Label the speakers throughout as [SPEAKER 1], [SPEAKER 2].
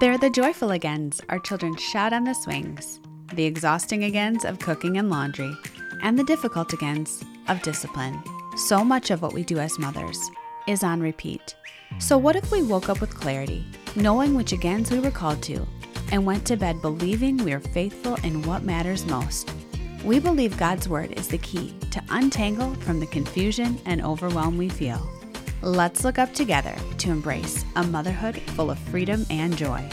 [SPEAKER 1] They're the joyful agains our children shout on the swings, the exhausting agains of cooking and laundry, and the difficult agains of discipline. So much of what we do as mothers is on repeat. So, what if we woke up with clarity, knowing which agains we were called to, and went to bed believing we are faithful in what matters most? We believe God's Word is the key to untangle from the confusion and overwhelm we feel. Let's look up together to embrace a motherhood full of freedom and joy.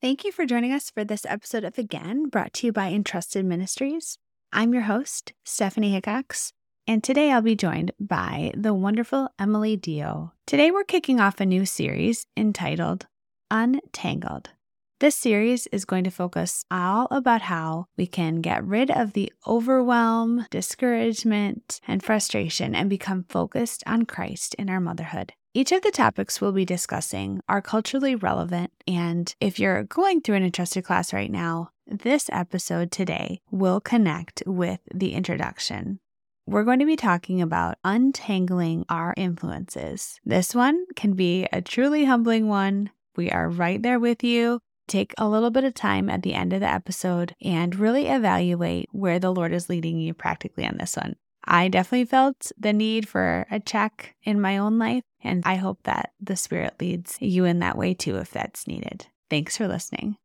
[SPEAKER 1] Thank you for joining us for this episode of Again, brought to you by Entrusted Ministries. I'm your host, Stephanie Hickox, and today I'll be joined by the wonderful Emily Dio. Today we're kicking off a new series entitled Untangled. This series is going to focus all about how we can get rid of the overwhelm, discouragement, and frustration and become focused on Christ in our motherhood. Each of the topics we'll be discussing are culturally relevant, and if you're going through an entrusted class right now, this episode today will connect with the introduction. We're going to be talking about untangling our influences. This one can be a truly humbling one. We are right there with you take a little bit of time at the end of the episode and really evaluate where the Lord is leading you practically on this one. I definitely felt the need for a check in my own life, and I hope that the Spirit leads you in that way too if that's needed. Thanks for listening.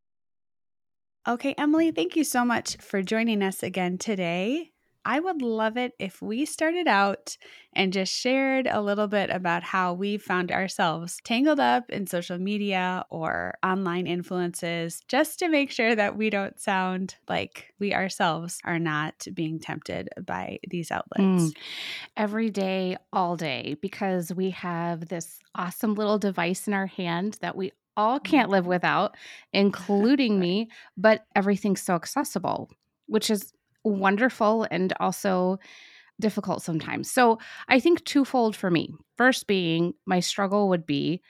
[SPEAKER 1] Okay, Emily, thank you so much for joining us again today. I would love it if we started out and just shared a little bit about how we found ourselves tangled up in social media or online influences, just to make sure that we don't sound like we ourselves are not being tempted by these outlets. Mm.
[SPEAKER 2] Every day, all day, because we have this awesome little device in our hand that we all can't live without, including me, but everything's so accessible, which is wonderful and also difficult sometimes. So I think twofold for me. First, being my struggle would be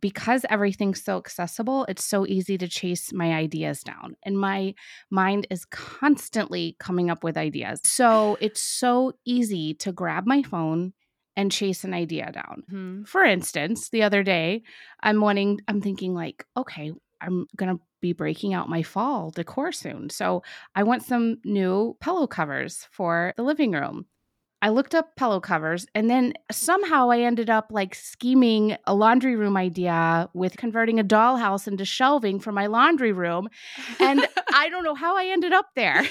[SPEAKER 2] because everything's so accessible, it's so easy to chase my ideas down. And my mind is constantly coming up with ideas. So it's so easy to grab my phone and chase an idea down. Mm-hmm. For instance, the other day, I'm wanting, I'm thinking, like, okay, I'm going to be breaking out my fall decor soon. So I want some new pillow covers for the living room. I looked up pillow covers and then somehow I ended up like scheming a laundry room idea with converting a dollhouse into shelving for my laundry room. And I don't know how I ended up there.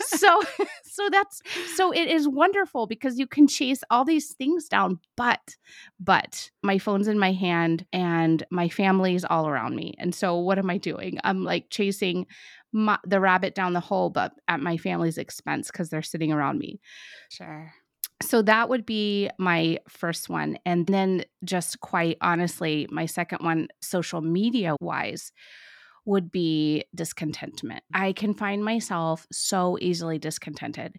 [SPEAKER 2] so so that's so it is wonderful because you can chase all these things down, but but my phone's in my hand and my family's all around me. And so what am I doing? I'm like chasing my, the rabbit down the hole, but at my family's expense because they're sitting around me.
[SPEAKER 1] Sure.
[SPEAKER 2] So that would be my first one. And then, just quite honestly, my second one, social media wise, would be discontentment. I can find myself so easily discontented.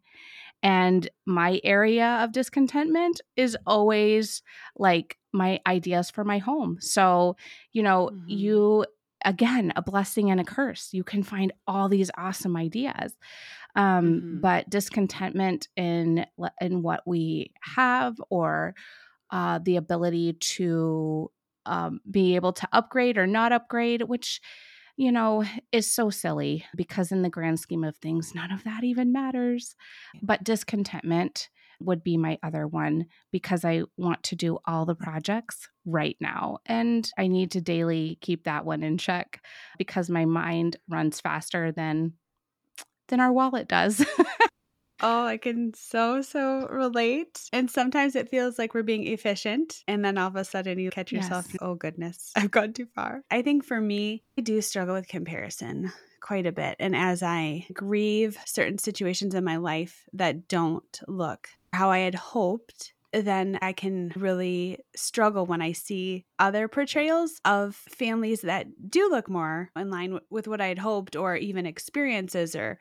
[SPEAKER 2] And my area of discontentment is always like my ideas for my home. So, you know, mm-hmm. you again a blessing and a curse. You can find all these awesome ideas um, mm-hmm. but discontentment in in what we have or uh, the ability to um, be able to upgrade or not upgrade which you know is so silly because in the grand scheme of things none of that even matters. But discontentment would be my other one because I want to do all the projects right now. And I need to daily keep that one in check because my mind runs faster than than our wallet does.
[SPEAKER 1] Oh, I can so, so relate. And sometimes it feels like we're being efficient. And then all of a sudden you catch yourself, yes. oh goodness, I've gone too far. I think for me, I do struggle with comparison quite a bit. And as I grieve certain situations in my life that don't look how I had hoped, then I can really struggle when I see other portrayals of families that do look more in line with what I had hoped, or even experiences or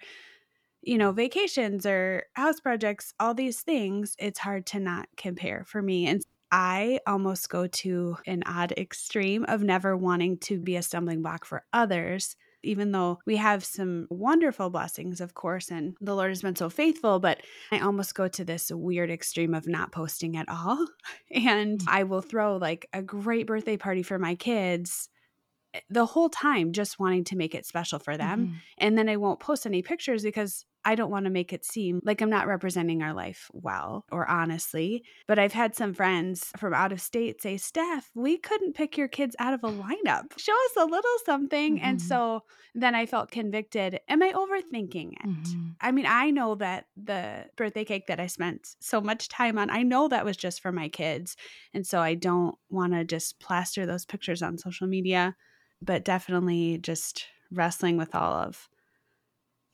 [SPEAKER 1] you know, vacations or house projects, all these things, it's hard to not compare for me. And I almost go to an odd extreme of never wanting to be a stumbling block for others even though we have some wonderful blessings, of course, and the Lord has been so faithful, but I almost go to this weird extreme of not posting at all. And mm. I will throw like a great birthday party for my kids the whole time just wanting to make it special for them. Mm-hmm. And then I won't post any pictures because I don't want to make it seem like I'm not representing our life well or honestly. But I've had some friends from out of state say, Steph, we couldn't pick your kids out of a lineup. Show us a little something. Mm-hmm. And so then I felt convicted. Am I overthinking it? Mm-hmm. I mean, I know that the birthday cake that I spent so much time on, I know that was just for my kids. And so I don't want to just plaster those pictures on social media, but definitely just wrestling with all of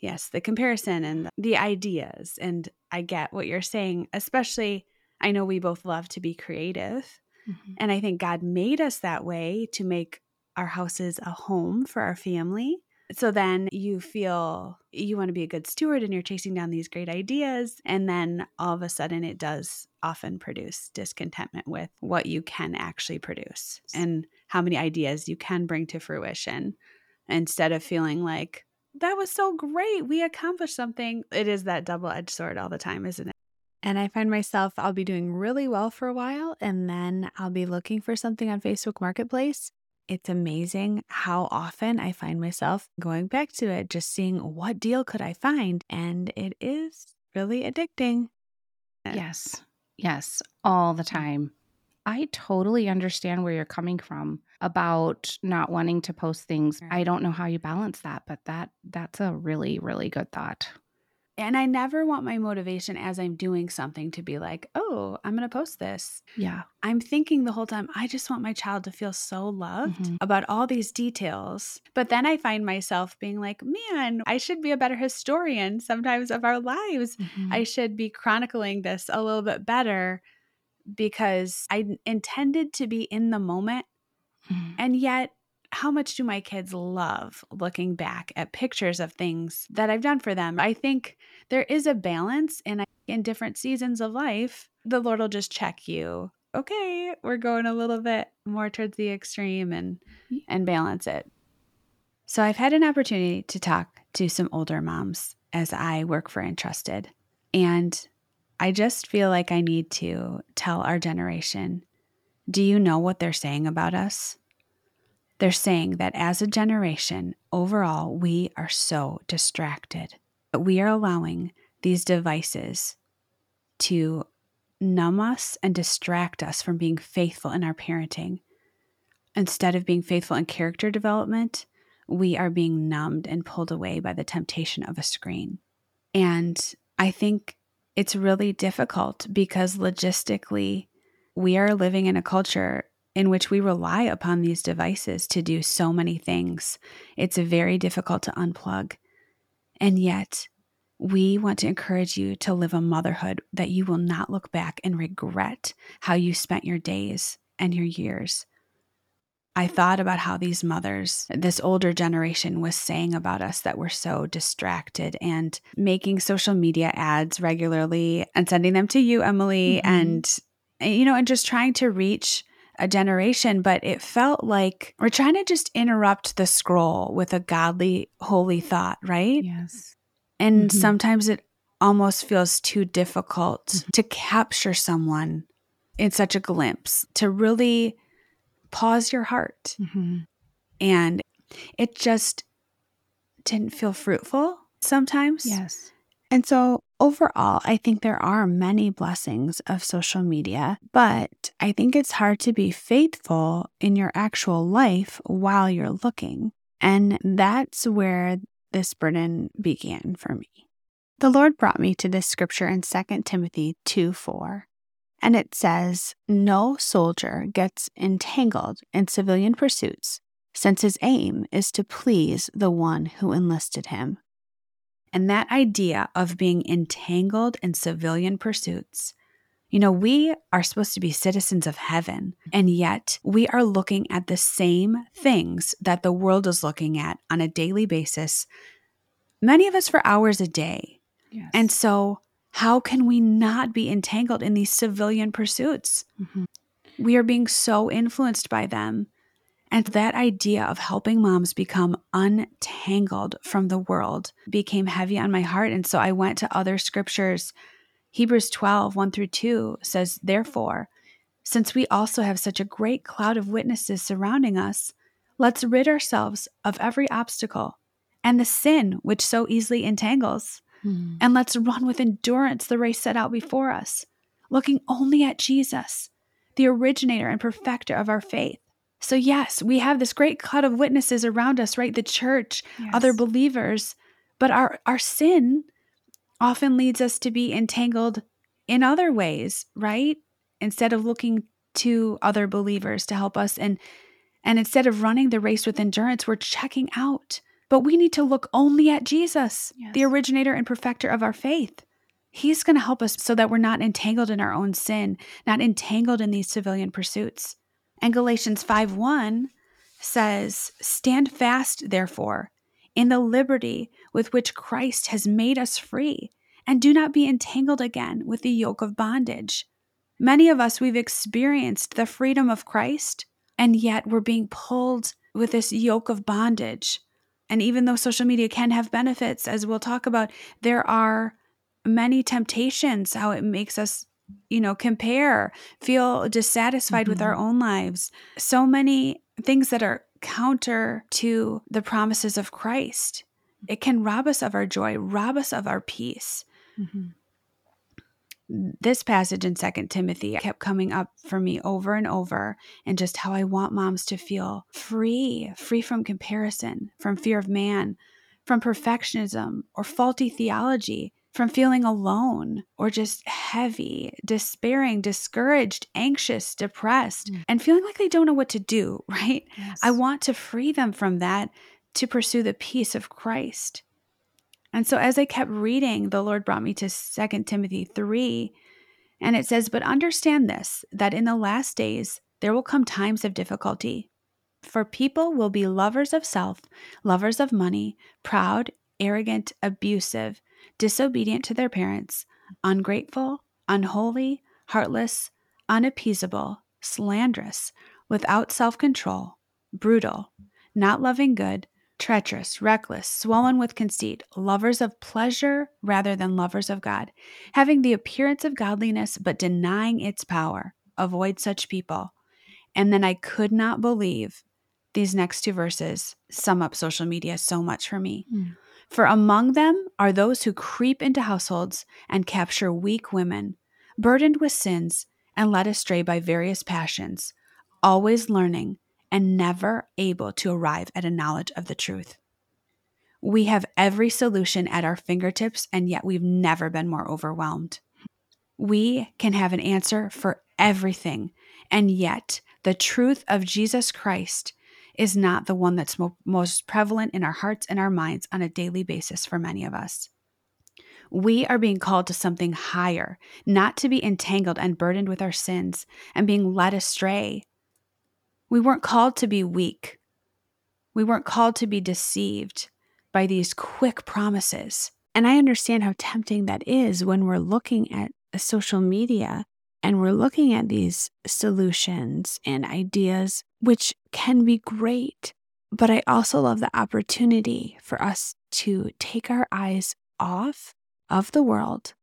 [SPEAKER 1] yes, the comparison and the ideas. And I get what you're saying, especially I know we both love to be creative. Mm-hmm. And I think God made us that way to make our houses a home for our family. So then you feel you want to be a good steward and you're chasing down these great ideas. And then all of a sudden it does often produce discontentment with what you can actually produce and how many ideas you can bring to fruition instead of feeling like, that was so great. We accomplished something. It is that double edged sword all the time, isn't it?
[SPEAKER 2] And I find myself, I'll be doing really well for a while and then I'll be looking for something on Facebook Marketplace. It's amazing how often I find myself going back to it, just seeing what deal could I find. And it is really addicting. Yes. Yes. All the mm. time. I totally understand where you're coming from about not wanting to post things. I don't know how you balance that, but that that's a really really good thought.
[SPEAKER 1] And I never want my motivation as I'm doing something to be like, "Oh, I'm going to post this."
[SPEAKER 2] Yeah.
[SPEAKER 1] I'm thinking the whole time, I just want my child to feel so loved mm-hmm. about all these details. But then I find myself being like, "Man, I should be a better historian sometimes of our lives. Mm-hmm. I should be chronicling this a little bit better." Because I intended to be in the moment. Mm. And yet, how much do my kids love looking back at pictures of things that I've done for them? I think there is a balance, and in different seasons of life, the Lord will just check you. Okay, we're going a little bit more towards the extreme and and balance it. So I've had an opportunity to talk to some older moms as I work for Entrusted. And I just feel like I need to tell our generation do you know what they're saying about us? They're saying that as a generation, overall, we are so distracted. But We are allowing these devices to numb us and distract us from being faithful in our parenting. Instead of being faithful in character development, we are being numbed and pulled away by the temptation of a screen. And I think it's really difficult because logistically, we are living in a culture in which we rely upon these devices to do so many things. It's very difficult to unplug. And yet, we want to encourage you to live a motherhood that you will not look back and regret how you spent your days and your years. I thought about how these mothers, this older generation, was saying about us that we're so distracted and making social media ads regularly and sending them to you, Emily, mm-hmm. and, you know, and just trying to reach a generation. But it felt like we're trying to just interrupt the scroll with a godly, holy thought, right?
[SPEAKER 2] Yes.
[SPEAKER 1] And mm-hmm. sometimes it almost feels too difficult mm-hmm. to capture someone in such a glimpse, to really pause your heart. Mm-hmm. And it just didn't feel fruitful sometimes.
[SPEAKER 2] Yes.
[SPEAKER 1] And so, overall, I think there are many blessings of social media, but I think it's hard to be faithful in your actual life while you're looking. And that's where this burden began for me. The Lord brought me to this scripture in 2 Timothy 2 4. And it says, No soldier gets entangled in civilian pursuits, since his aim is to please the one who enlisted him. And that idea of being entangled in civilian pursuits, you know, we are supposed to be citizens of heaven, and yet we are looking at the same things that the world is looking at on a daily basis, many of us for hours a day. Yes. And so how can we not be entangled in these civilian pursuits? Mm-hmm. We are being so influenced by them. And that idea of helping moms become untangled from the world became heavy on my heart. And so I went to other scriptures. Hebrews 12, 1 through 2 says, Therefore, since we also have such a great cloud of witnesses surrounding us, Let's rid ourselves of every obstacle and the sin which so easily entangles. Mm. And let's run with endurance the race set out before us, looking only at Jesus, the originator and perfecter of our faith. So, yes, we have this great cloud of witnesses around us, right? The church, yes. other believers, but our, our sin often leads us to be entangled in other ways, right? Instead of looking to other believers to help us and and instead of running the race with endurance, we're checking out. But we need to look only at Jesus, yes. the originator and perfecter of our faith. He's going to help us so that we're not entangled in our own sin, not entangled in these civilian pursuits. And Galatians 5 1 says, Stand fast, therefore, in the liberty with which Christ has made us free, and do not be entangled again with the yoke of bondage. Many of us, we've experienced the freedom of Christ, and yet we're being pulled with this yoke of bondage. And even though social media can have benefits, as we'll talk about, there are many temptations, how it makes us, you know, compare, feel dissatisfied mm-hmm. with our own lives. So many things that are counter to the promises of Christ. It can rob us of our joy, rob us of our peace. Mm-hmm. This passage in Second Timothy kept coming up for me over and over, and just how I want moms to feel free, free from comparison, from fear of man, from perfectionism or faulty theology, from feeling alone or just heavy, despairing, discouraged, anxious, depressed, mm. and feeling like they don't know what to do, right? Yes. I want to free them from that to pursue the peace of Christ. And so as I kept reading, the Lord brought me to 2 Timothy 3, and it says, But understand this, that in the last days there will come times of difficulty. For people will be lovers of self, lovers of money, proud, arrogant, abusive disobedient to their parents, ungrateful, unholy, heartless, unappeasable, slanderous, without self control, brutal, not loving good, treacherous, reckless, swollen with conceit, lovers of pleasure rather than lovers of God, having the appearance of godliness but denying its power. Avoid such people. And then I could not believe these next two verses sum up social media so much for me. Mm. For among them are those who creep into households and capture weak women, burdened with sins and led astray by various passions, always learning and never able to arrive at a knowledge of the truth. We have every solution at our fingertips, and yet we've never been more overwhelmed. We can have an answer for everything, and yet the truth of Jesus Christ is not the one that's mo- most prevalent in our hearts and our minds on a daily basis for many of us. We are being called to something higher, not to be entangled and burdened with our sins and being led astray. We weren't called to be weak. We weren't called to be deceived by these quick promises. And I understand how tempting that is when we're looking at social media and we're looking at these solutions and ideas, which can be great. But I also love the opportunity for us to take our eyes off of the world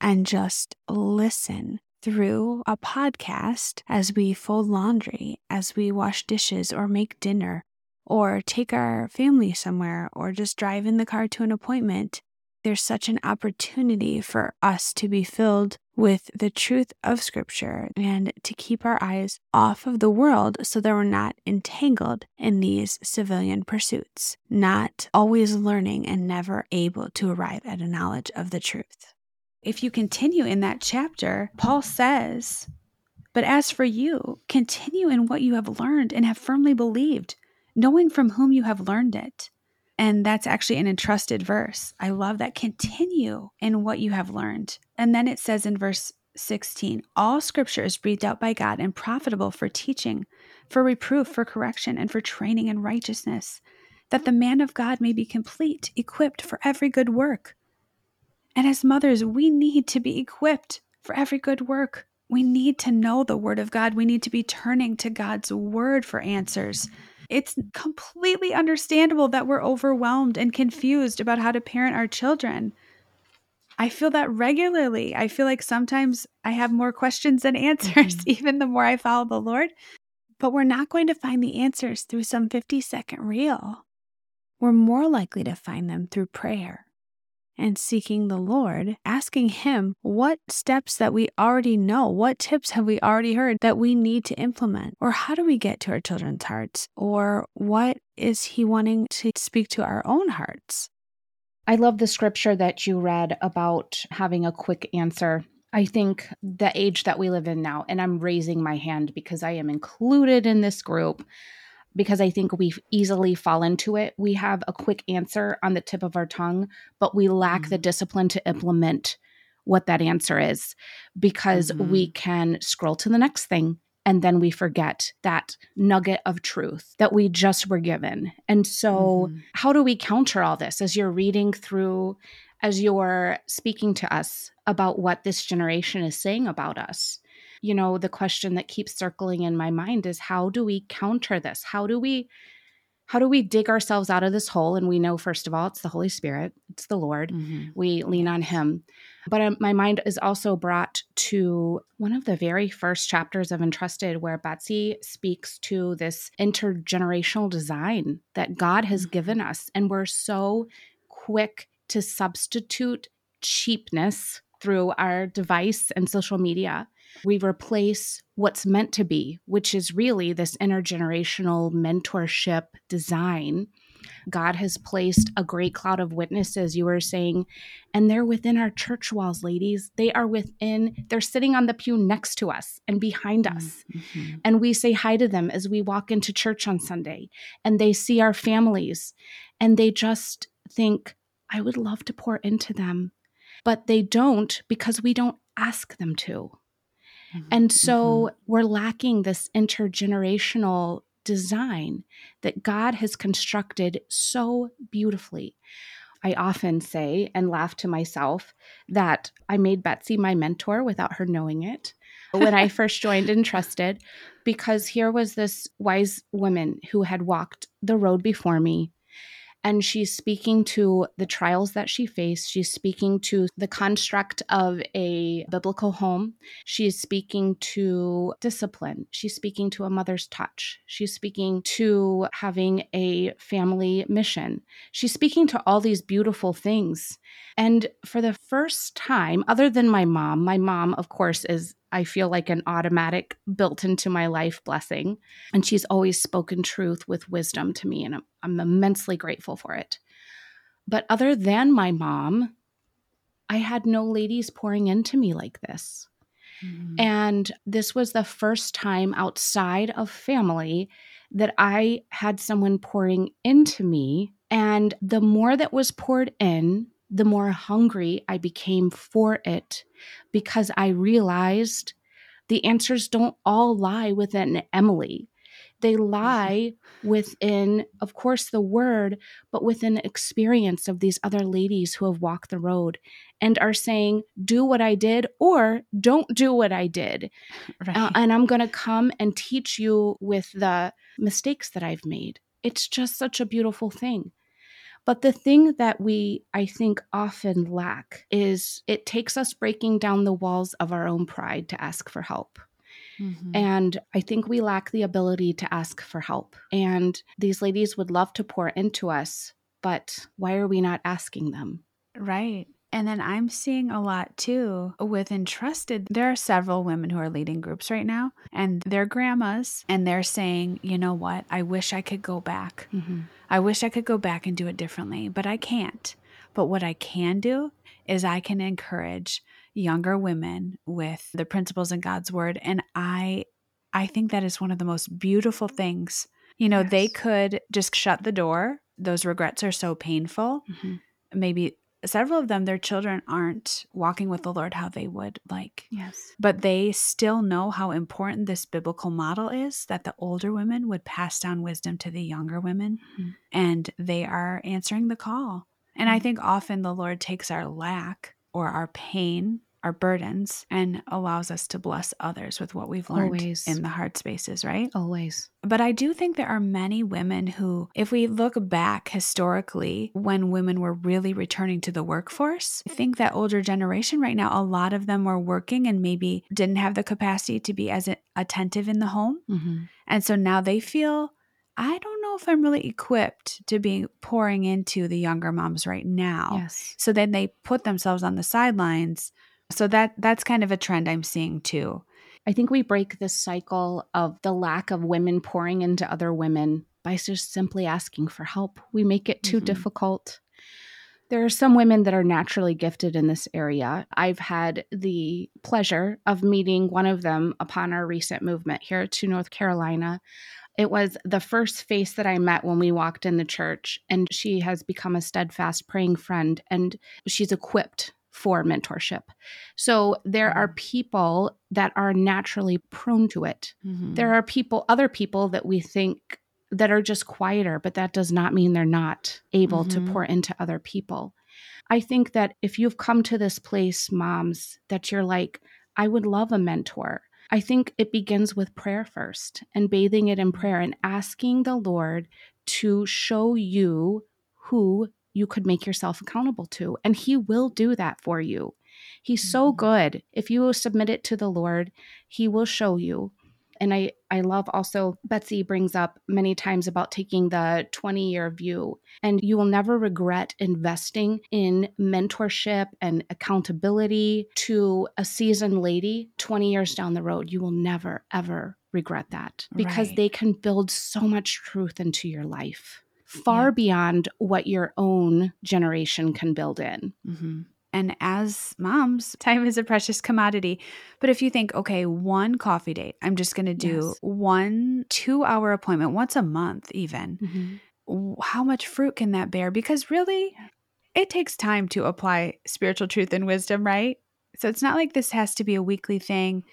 [SPEAKER 1] and just listen through a podcast as we fold laundry, as we wash dishes or make dinner, or take our family somewhere, or just drive in the car to an appointment there's such an opportunity for us to be filled with the truth of Scripture and to keep our eyes off of the world so that we're not entangled in these civilian pursuits, not always learning and never able to arrive at a knowledge of the truth. If you continue in that chapter, Paul says, But as for you, continue in what you have learned and have firmly believed, knowing from whom you have learned it and that's actually an entrusted verse. I love that. Continue in what you have learned. And then it says in verse 16 All scripture is breathed out by God and profitable for teaching, for reproof, for correction, and for training in righteousness, that the man of God may be complete, equipped for every good work. And as mothers, we need to be equipped for every good work. We need to know the word of God. We need to be turning to God's word for answers. It's completely understandable that we're overwhelmed and confused about how to parent our children. I feel that regularly. I feel like sometimes I have more questions than answers, mm-hmm. even the more I follow the Lord. But we're not going to find the answers through some 50 second reel. We're more likely to find them through prayer and seeking the Lord, asking Him what steps that we already know, what tips have we already heard that we need to implement, or how do we get to our children's hearts, or what is He wanting to speak to our own hearts?
[SPEAKER 2] I love the scripture that you read about having a quick answer. I think the age that we live in now, and I'm raising my hand because I am included in this group because I think we easily fall into it. We have a quick answer on the tip of our tongue, but we lack mm-hmm. the discipline to implement what that answer is because mm-hmm. we can scroll to the next thing and then we forget that nugget of truth that we just were given. And so, mm-hmm. how do we counter all this as you're reading through, as you're speaking to us about what this generation is saying about us? You know, the question that keeps circling in my mind is how do we counter this? How do we how do we dig ourselves out of this hole and we know first of all it's the holy spirit it's the lord mm-hmm. we lean on him but um, my mind is also brought to one of the very first chapters of entrusted where betsy speaks to this intergenerational design that god has mm-hmm. given us and we're so quick to substitute cheapness through our device and social media we replace what's meant to be, which is really this intergenerational mentorship design. God has placed a great cloud of witnesses, you were saying, and they're within our church walls, ladies. They are within, they're sitting on the pew next to us and behind us. Mm-hmm. And we say hi to them as we walk into church on Sunday, and they see our families, and they just think, I would love to pour into them. But they don't because we don't ask them to. Mm-hmm. And so mm-hmm. we're lacking this intergenerational design that God has constructed so beautifully. I often say and laugh to myself that I made Betsy my mentor without her knowing it when I first joined Entrusted, because here was this wise woman who had walked the road before me and she's speaking to the trials that she faced. She's speaking to the construct of a biblical home. She's speaking to discipline. She's speaking to a mother's touch. She's speaking to having a family mission. She's speaking to all these beautiful things. And for the first time, other than my mom, my mom, of course, is I feel like an automatic built into my life blessing. And she's always spoken truth with wisdom to me, and I'm, I'm immensely grateful for it. But other than my mom, I had no ladies pouring into me like this. Mm-hmm. And this was the first time outside of family that I had someone pouring into me. And the more that was poured in, the more hungry I became for it because I realized the answers don't all lie within Emily. They lie within, of course, the word, but within experience of these other ladies who have walked the road and are saying, do what I did or don't do what I did. Right. Uh, and I'm going to come and teach you with the mistakes that I've made. It's just such a beautiful thing. But the thing that we, I think, often lack is it takes us breaking down the walls of our own pride to ask for help. Mm-hmm. And I think we lack the ability to ask for help. And these ladies would love to pour into us, but why are we not asking them?
[SPEAKER 1] Right. And then I'm seeing a lot too with Entrusted. There are several women who are leading groups right now, and they're grandmas, and they're saying, you know what? I wish I could go back. Mm-hmm. I wish I could go back and do it differently, but I can't. But what I can do is I can encourage younger women with the principles in God's word. And I I think that is one of the most beautiful things. You know, yes. they could just shut the door. Those regrets are so painful. Mm-hmm. Maybe several of them, their children aren't walking with the Lord how they would like.
[SPEAKER 2] Yes.
[SPEAKER 1] But they still know how important this biblical model is that the older women would pass down wisdom to the younger women. Mm-hmm. And they are answering the call. And I mm-hmm. think often the Lord takes our lack or our pain our burdens and allows us to bless others with what we've learned
[SPEAKER 2] Always.
[SPEAKER 1] in the hard spaces, right?
[SPEAKER 2] Always.
[SPEAKER 1] But I do think there are many women who, if we look back historically, when women were really returning to the workforce, I think that older generation right now, a lot of them were working and maybe didn't have the capacity to be as attentive in the home.
[SPEAKER 2] Mm-hmm.
[SPEAKER 1] And so now they feel, I don't know if I'm really equipped to be pouring into the younger moms right now.
[SPEAKER 2] Yes.
[SPEAKER 1] So then they put themselves on the sidelines. So that that's kind of a trend I'm seeing too.
[SPEAKER 2] I think we break this cycle of the lack of women pouring into other women by just simply asking for help. We make it too
[SPEAKER 1] Mhm.
[SPEAKER 2] difficult. There are some women that are naturally gifted in this area. I've had the pleasure of meeting one of them upon our recent movement here to North Carolina. It was the first face that I met when we walked in the church, and she has become a steadfast praying friend, and she's equipped for mentorship. So there are mm-hmm. people that are naturally prone to it. Mm-hmm. There are people, other people that we think that are just quieter, but that does not mean they're not able
[SPEAKER 1] Mhm.
[SPEAKER 2] to mm-hmm. pour into other people. I think that if you've come to this place, moms, that you're like, I would love a mentor. I think it begins with prayer first and bathing it in prayer and asking the Lord to show you who you could make yourself accountable to. And He will do that for you. He's so
[SPEAKER 1] Mhm.
[SPEAKER 2] good. If you will submit it to the Lord, He will show you. And I, I love also, Betsy brings up many times about taking the 20 year view. And you will never regret investing in mentorship and accountability to a seasoned lady 20 years down the road. You will never, ever regret that because
[SPEAKER 1] Right.
[SPEAKER 2] they can build so much truth into your life, far
[SPEAKER 1] Yeah.
[SPEAKER 2] beyond what your own generation can build in.
[SPEAKER 1] hmm And as moms, time is a precious commodity. But if you think, okay, one coffee date, I'm just going to do
[SPEAKER 2] Yes.
[SPEAKER 1] one two hour appointment once a month, even. w- How much fruit can that bear? Because really, it takes time to apply spiritual truth and wisdom, right? So it's not like this has to be a weekly thing.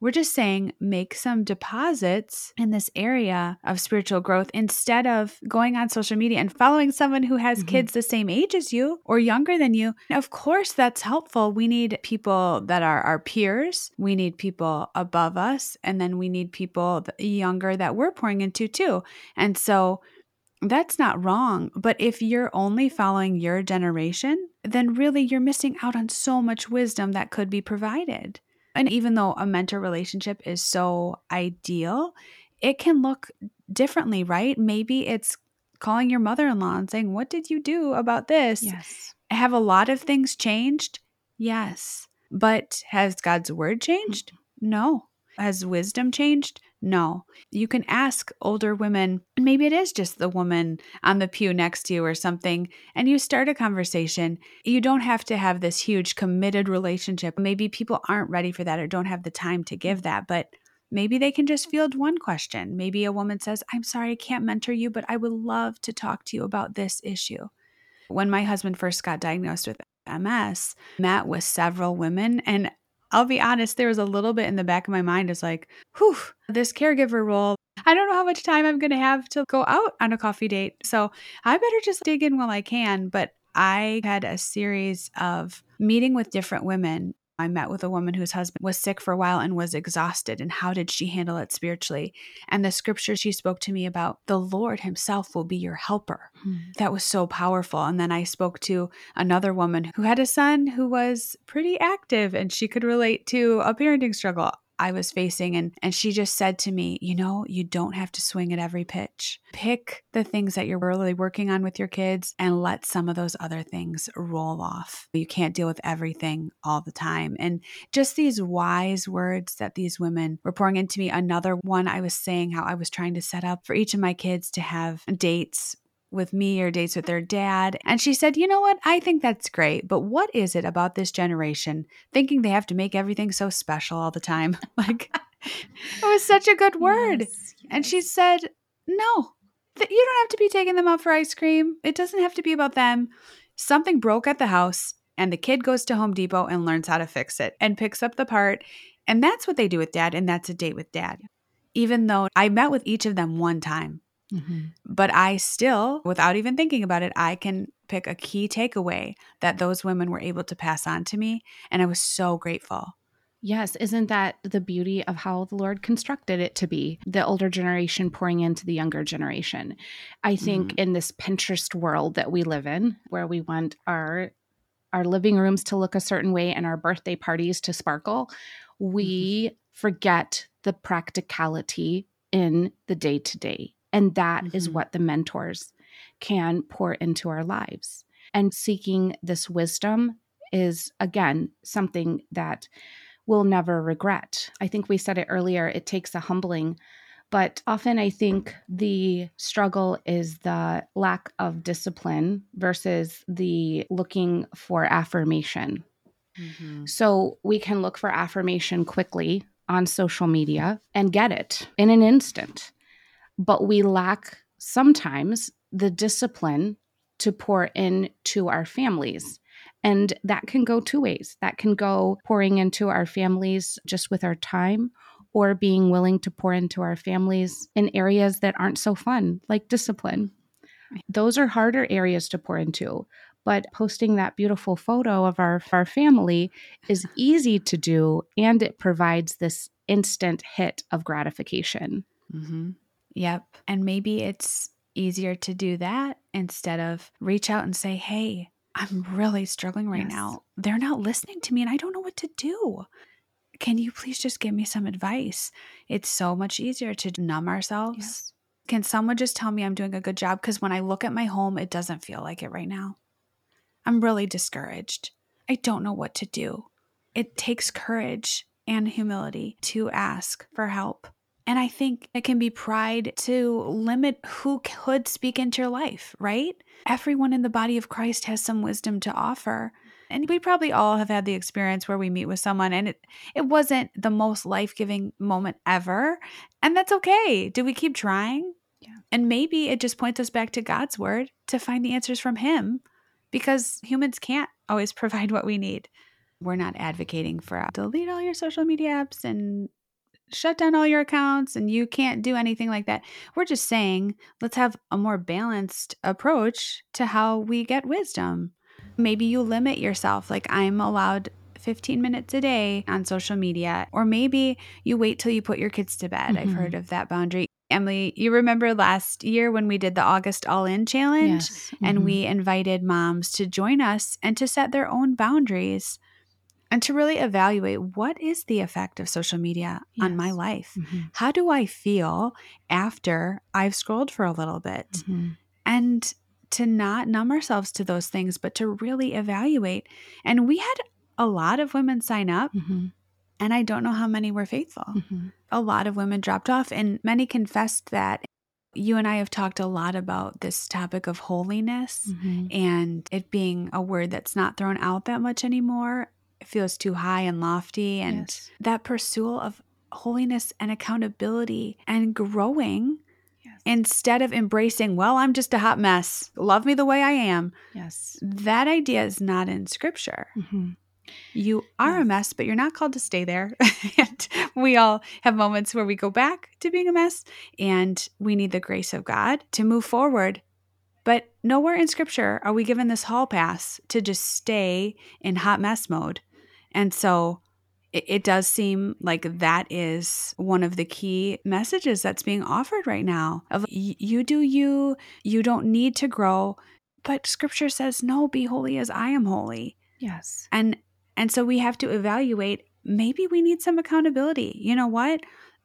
[SPEAKER 1] We're just saying make some deposits in this area of spiritual growth instead of going on social media and following someone who has
[SPEAKER 2] Mhm.
[SPEAKER 1] kids the same age as you or younger than you. Of course, that's helpful. We need people that are our peers, we need people above us, and then we need people younger that we're pouring into too. And so that's not wrong. But if you're only following your generation, then really you're missing out on so much wisdom that could be provided. And even though a mentor relationship is so ideal, it can look differently, right? Maybe it's calling your mother in law and saying, What did you do about this?
[SPEAKER 2] Yes.
[SPEAKER 1] Have a lot of things changed? Yes. But has God's word changed? Mm-hmm. No. Has wisdom changed? No. You can ask older women, maybe it is just the woman on the pew next to you or something, and you start a conversation. You don't have to have this huge committed relationship. Maybe people aren't ready for that or don't have the time to give that, but maybe they can just field one question. Maybe a woman says, I'm sorry, I can't mentor you, but I would love to talk to you about this issue. When my husband first got diagnosed with MS, met with several women, and I'll be honest, there was a little bit in the back of my mind is like, whew, this caregiver role. I don't know how much time I'm going to have to go out on a coffee date. So I better just dig in while I can. But I had a series of meeting with different women. I met with a woman whose husband was sick for a while and was exhausted. And how did she handle it spiritually? And the scripture she spoke to me about, the Lord Himself will be your helper.
[SPEAKER 2] Hmm.
[SPEAKER 1] That was so powerful. And then I spoke to another woman who had a son who was pretty active and she could relate to a parenting struggle I was facing. And, and she just said to me, You know, you don't have to swing at every pitch. Pick the things that you're really working on with your kids and let some of those other things roll off. You can't deal with everything all the time. And just these wise words that these women were pouring into me. Another one, I was saying how I was trying to set up for each of my kids to have dates with me or dates with their dad. And she said, You know what? I think that's great. But what is it about this generation thinking they have to make everything so special all the time? like, it was such a good word.
[SPEAKER 2] Yes,
[SPEAKER 1] And she said, No, th- you don't have to be taking them out for ice cream. It doesn't have to be about them. Something broke at the house, and the kid goes to Home Depot and learns how to fix it and picks up the part. And that's what they do with dad. And that's a date with dad. Even though I met with each of them one time Mm-hmm. But I still, without even thinking about it, I can pick a key takeaway that those women were able to pass on to me. And I was so grateful.
[SPEAKER 2] Yes, isn't that the beauty of how the Lord constructed it to be? The older generation pouring into the younger generation. I think mm-hmm. in this Pinterest world that we live in, where we want our our living rooms to look a certain way and our birthday parties to sparkle, we mm-hmm. forget the practicality in the day to day. And that mm-hmm. is what the mentors can pour into our lives. And seeking this wisdom is, again, something that we'll never regret. I think we said it earlier, it takes a humbling. But often I think the struggle is the lack of discipline versus the looking for affirmation. Mm-hmm. So we can look for affirmation quickly on social media and get it in an instant. But we lack sometimes the discipline to pour into our families. And that can go two ways. That can go pouring into our families just with our time or being willing to pour into our families in areas that aren't so fun, like discipline. Those are harder areas to pour into. But posting that beautiful photo of our, our family is easy to do and it provides this instant hit of gratification.
[SPEAKER 1] Mm-hmm. Yep. And maybe it's easier to do that instead of reach out and say, Hey, I'm really struggling right yes. now. They're not listening to me and I don't know what to do. Can you please just give me some advice? It's so much easier to numb ourselves. Yes. Can someone just tell me I'm doing a good job? Because when I look at my home, it doesn't feel like it right now. I'm really discouraged. I don't know what to do. It takes courage and humility to ask for help. And I think it can be pride to limit who could speak into your life, right? Everyone in the body of Christ has some wisdom to offer. And we probably all have had the experience where we meet with someone and it, it wasn't the most life giving moment ever. And that's okay. Do we keep trying? Yeah. And maybe it just points us back to God's word to find the answers from Him because humans can't always provide what we need. We're not advocating for delete all your social media apps and shut down all your accounts and you can't do anything like that. We're just saying, let's have a more balanced approach to how we get wisdom. Maybe you limit yourself, like I'm allowed 15 minutes a day on social media, or maybe you wait till you put your kids to bed. Mm-hmm. I've heard of that boundary. Emily, you remember last year when we did the August All In Challenge yes. mm-hmm. and we invited moms to join us and to set their own boundaries and to really evaluate what is the effect of social media yes. on my life? Mm-hmm. How do I feel after I've scrolled for a little bit? Mm-hmm. And to not numb ourselves to those things, but to really evaluate. And we had a lot of women sign up. Mm-hmm. And I don't know how many were faithful. Mm-hmm. A lot of women dropped off, and many confessed that you and I have talked a lot about this topic of holiness mm-hmm. and it being a word that's not thrown out that much anymore feels too high and lofty and yes. that pursuit of holiness and accountability and growing yes. instead of embracing well i'm just a hot mess love me the way i am
[SPEAKER 2] yes
[SPEAKER 1] that idea is not in scripture mm-hmm. You are yes. a mess, but you're not called to stay there. and we all have moments where we go back to being a mess, and we need the grace of God to move forward but nowhere in scripture are we given this hall pass to just stay in hot mess mode. And so it, it does seem like that is one of the key messages that's being offered right now of you do you, you don't need to grow, but scripture says no, be holy as I am holy.
[SPEAKER 2] Yes.
[SPEAKER 1] And and so we have to evaluate maybe we need some accountability. You know what?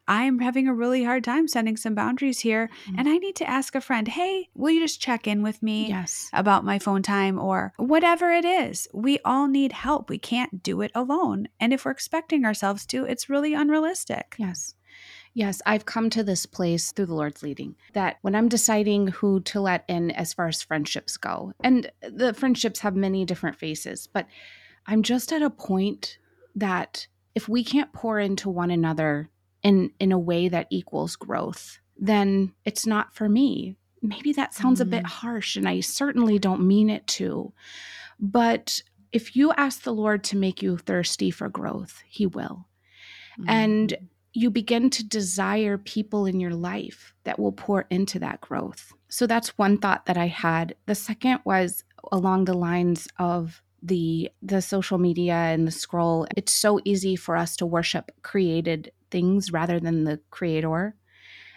[SPEAKER 1] I'm having a really hard time setting some boundaries here. Mm-hmm. And I need to ask a friend, hey, will you just check in with me
[SPEAKER 2] yes.
[SPEAKER 1] about my phone time or whatever it is? We all need help. We can't do it alone. And if we're expecting ourselves to, it's really unrealistic.
[SPEAKER 2] Yes. Yes, I've come to this place through the Lord's leading that when I'm deciding who to let in as far as friendships go, and the friendships have many different faces, but I'm just at a point that if we can't pour into one another in in a way that equals growth, then it's not for me. Maybe that sounds mm. a bit mm. harsh and I certainly don't mean it to. But if you ask the Lord to make you thirsty for growth, he will. Mm. And you begin to desire people in your life that will pour into that growth. So that's one thought that I had. The second was along the lines of the the social media and the scroll. It's so easy for us to worship created things rather than the creator.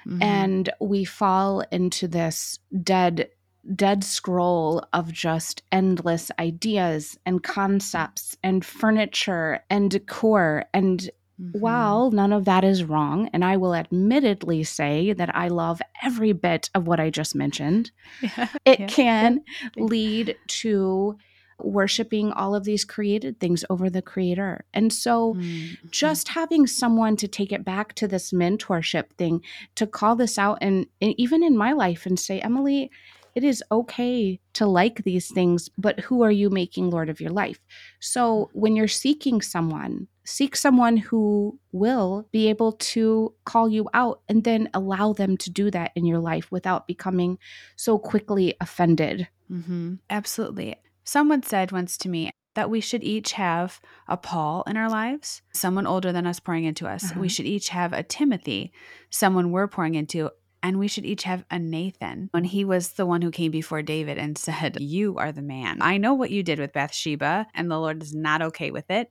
[SPEAKER 2] Mm-hmm. And we fall into this dead dead scroll of just endless ideas and concepts and furniture and decor and Mm-hmm. While none of that is wrong, and I will admittedly say that I love every bit of what I just mentioned, yeah, it yeah, can lead to worshiping all of these created things over the creator. And so mm-hmm. just having someone to take it back to this mentorship thing, to call this out, and, and even in my life, and say, Emily, it is okay to like these things, but who are you making Lord of your life? So when you're seeking someone, seek someone who will be able to call you out and then allow them to do that in your life without becoming so quickly offended.
[SPEAKER 1] Mm-hmm. Absolutely. Someone said once to me, that we should each have a Paul in our lives, someone older than us pouring into us. Uh-huh. We should each have a Timothy, someone we're pouring into, and we should each have a Nathan. When he was the one who came before David and said, You are the man. I know what you did with Bathsheba, and the Lord is not okay with it.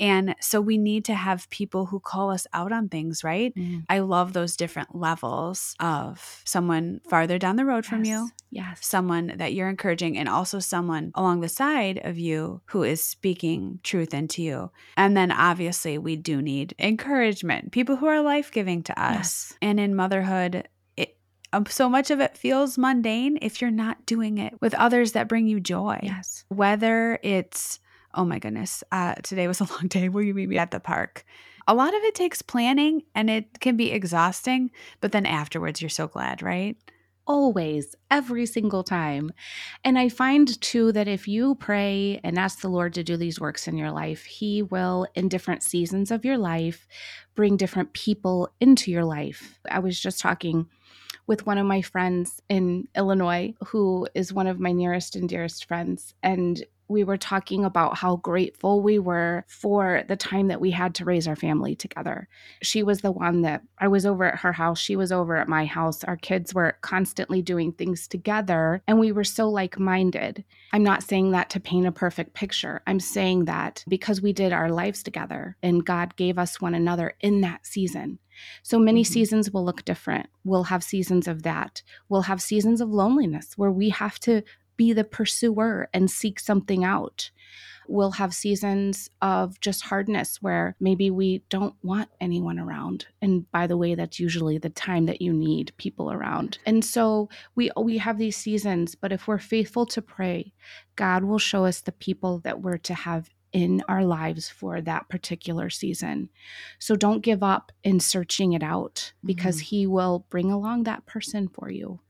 [SPEAKER 1] And so we need to have people who call us out on things, right? Mm. I love those different levels of someone farther down the road yes. from you.
[SPEAKER 2] Yes.
[SPEAKER 1] Someone that you're encouraging, and also someone along the side of you who is speaking truth into you. And then obviously, we do need encouragement, people who are life giving to us. Yes. And in motherhood, um, so much of it feels mundane if you're not doing it with others that bring you joy.
[SPEAKER 2] Yes.
[SPEAKER 1] Whether it's oh my goodness, uh, today was a long day. Will you meet me at the park? A lot of it takes planning and it can be exhausting, but then afterwards you're so glad, right?
[SPEAKER 2] Always, every single time. And I find too that if you pray and ask the Lord to do these works in your life, He will, in different seasons of your life, bring different people into your life. I was just talking with one of my friends in Illinois, who is one of my nearest and dearest friends. And we were talking about how grateful we were for the time that we had to raise our family together. She was the one that I was over at her house, she was over at my house. Our kids were constantly doing things together, and we were so like minded. I'm not saying that to paint a perfect picture. I'm saying that because we did our lives together and God gave us one another in that season. So many mm-hmm. seasons will look different. We'll have seasons of that. We'll have seasons of loneliness where we have to be the pursuer and seek something out. We'll have seasons of just hardness where maybe we don't want anyone around. And by the way, that's usually the time that you need people around. And so we we have these seasons, but if we're faithful to pray, God will show us the people that we're to have in our lives for that particular season. So don't give up in searching it out because mm-hmm. he will bring along that person for you.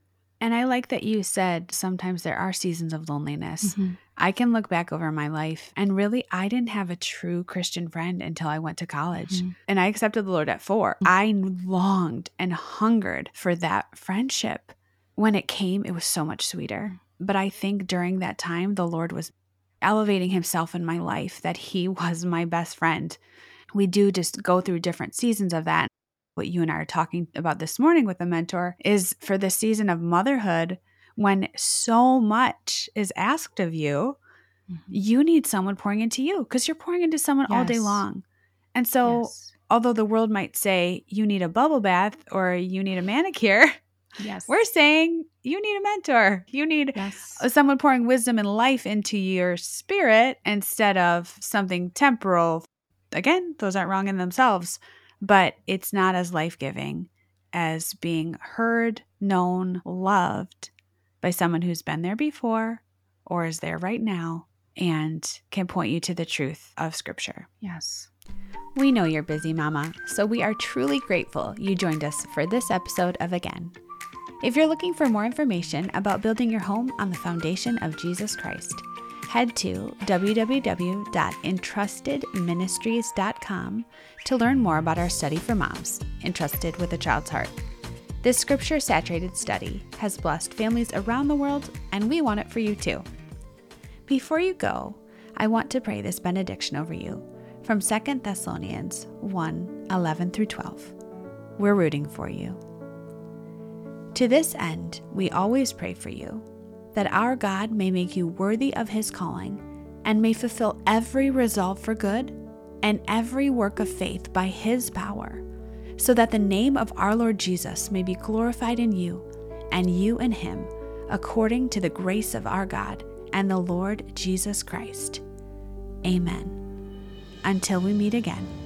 [SPEAKER 1] And I like that you said sometimes there are seasons of loneliness. Mm-hmm. I can look back over my life and really, I didn't have a true Christian friend until I went to college. Mm-hmm. And I accepted the Lord at 4 mm-hmm. I longed and hungered for that friendship. When it came, it was so much sweeter. Mm. But I think during that time, the Lord was elevating himself in my life, that he was my best friend. We do just go through different seasons of that what you and I are talking about this morning with a mentor is for the season of motherhood when so much is asked of you, mm-hmm. you need someone pouring into you because you're pouring into someone yes. all day long. And so, yes. although the world might say you need a bubble bath or you need a manicure,
[SPEAKER 2] yes.
[SPEAKER 1] we're saying you need a mentor. You need yes. someone pouring wisdom and life into your spirit instead of something temporal. Again, those aren't wrong in themselves but it's not as life giving as being heard, known, loved by someone who's been there before or is there right now and can point you to the truth of Scripture.
[SPEAKER 2] Yes.
[SPEAKER 1] We know you're busy, Mama, so we are truly grateful you joined us for this episode of Again. If you're looking for more information about building your home on the foundation of Jesus Christ, head to www.entrustedministries.com to learn more about our study for moms, Entrusted with a Child's Heart. This scripture saturated study has blessed families around the world, and we want it for you too. Before you go, I want to pray this benediction over you from 2 Thessalonians 1 11 through 12. we're rooting for you. To this end, we always pray for you, that our God may make you worthy of his calling and may fulfill every resolve for good and every work of faith by his power, so that the name of our Lord Jesus may be glorified in you and you in him, according to the grace of our God and the Lord Jesus Christ. Amen. Until we meet again.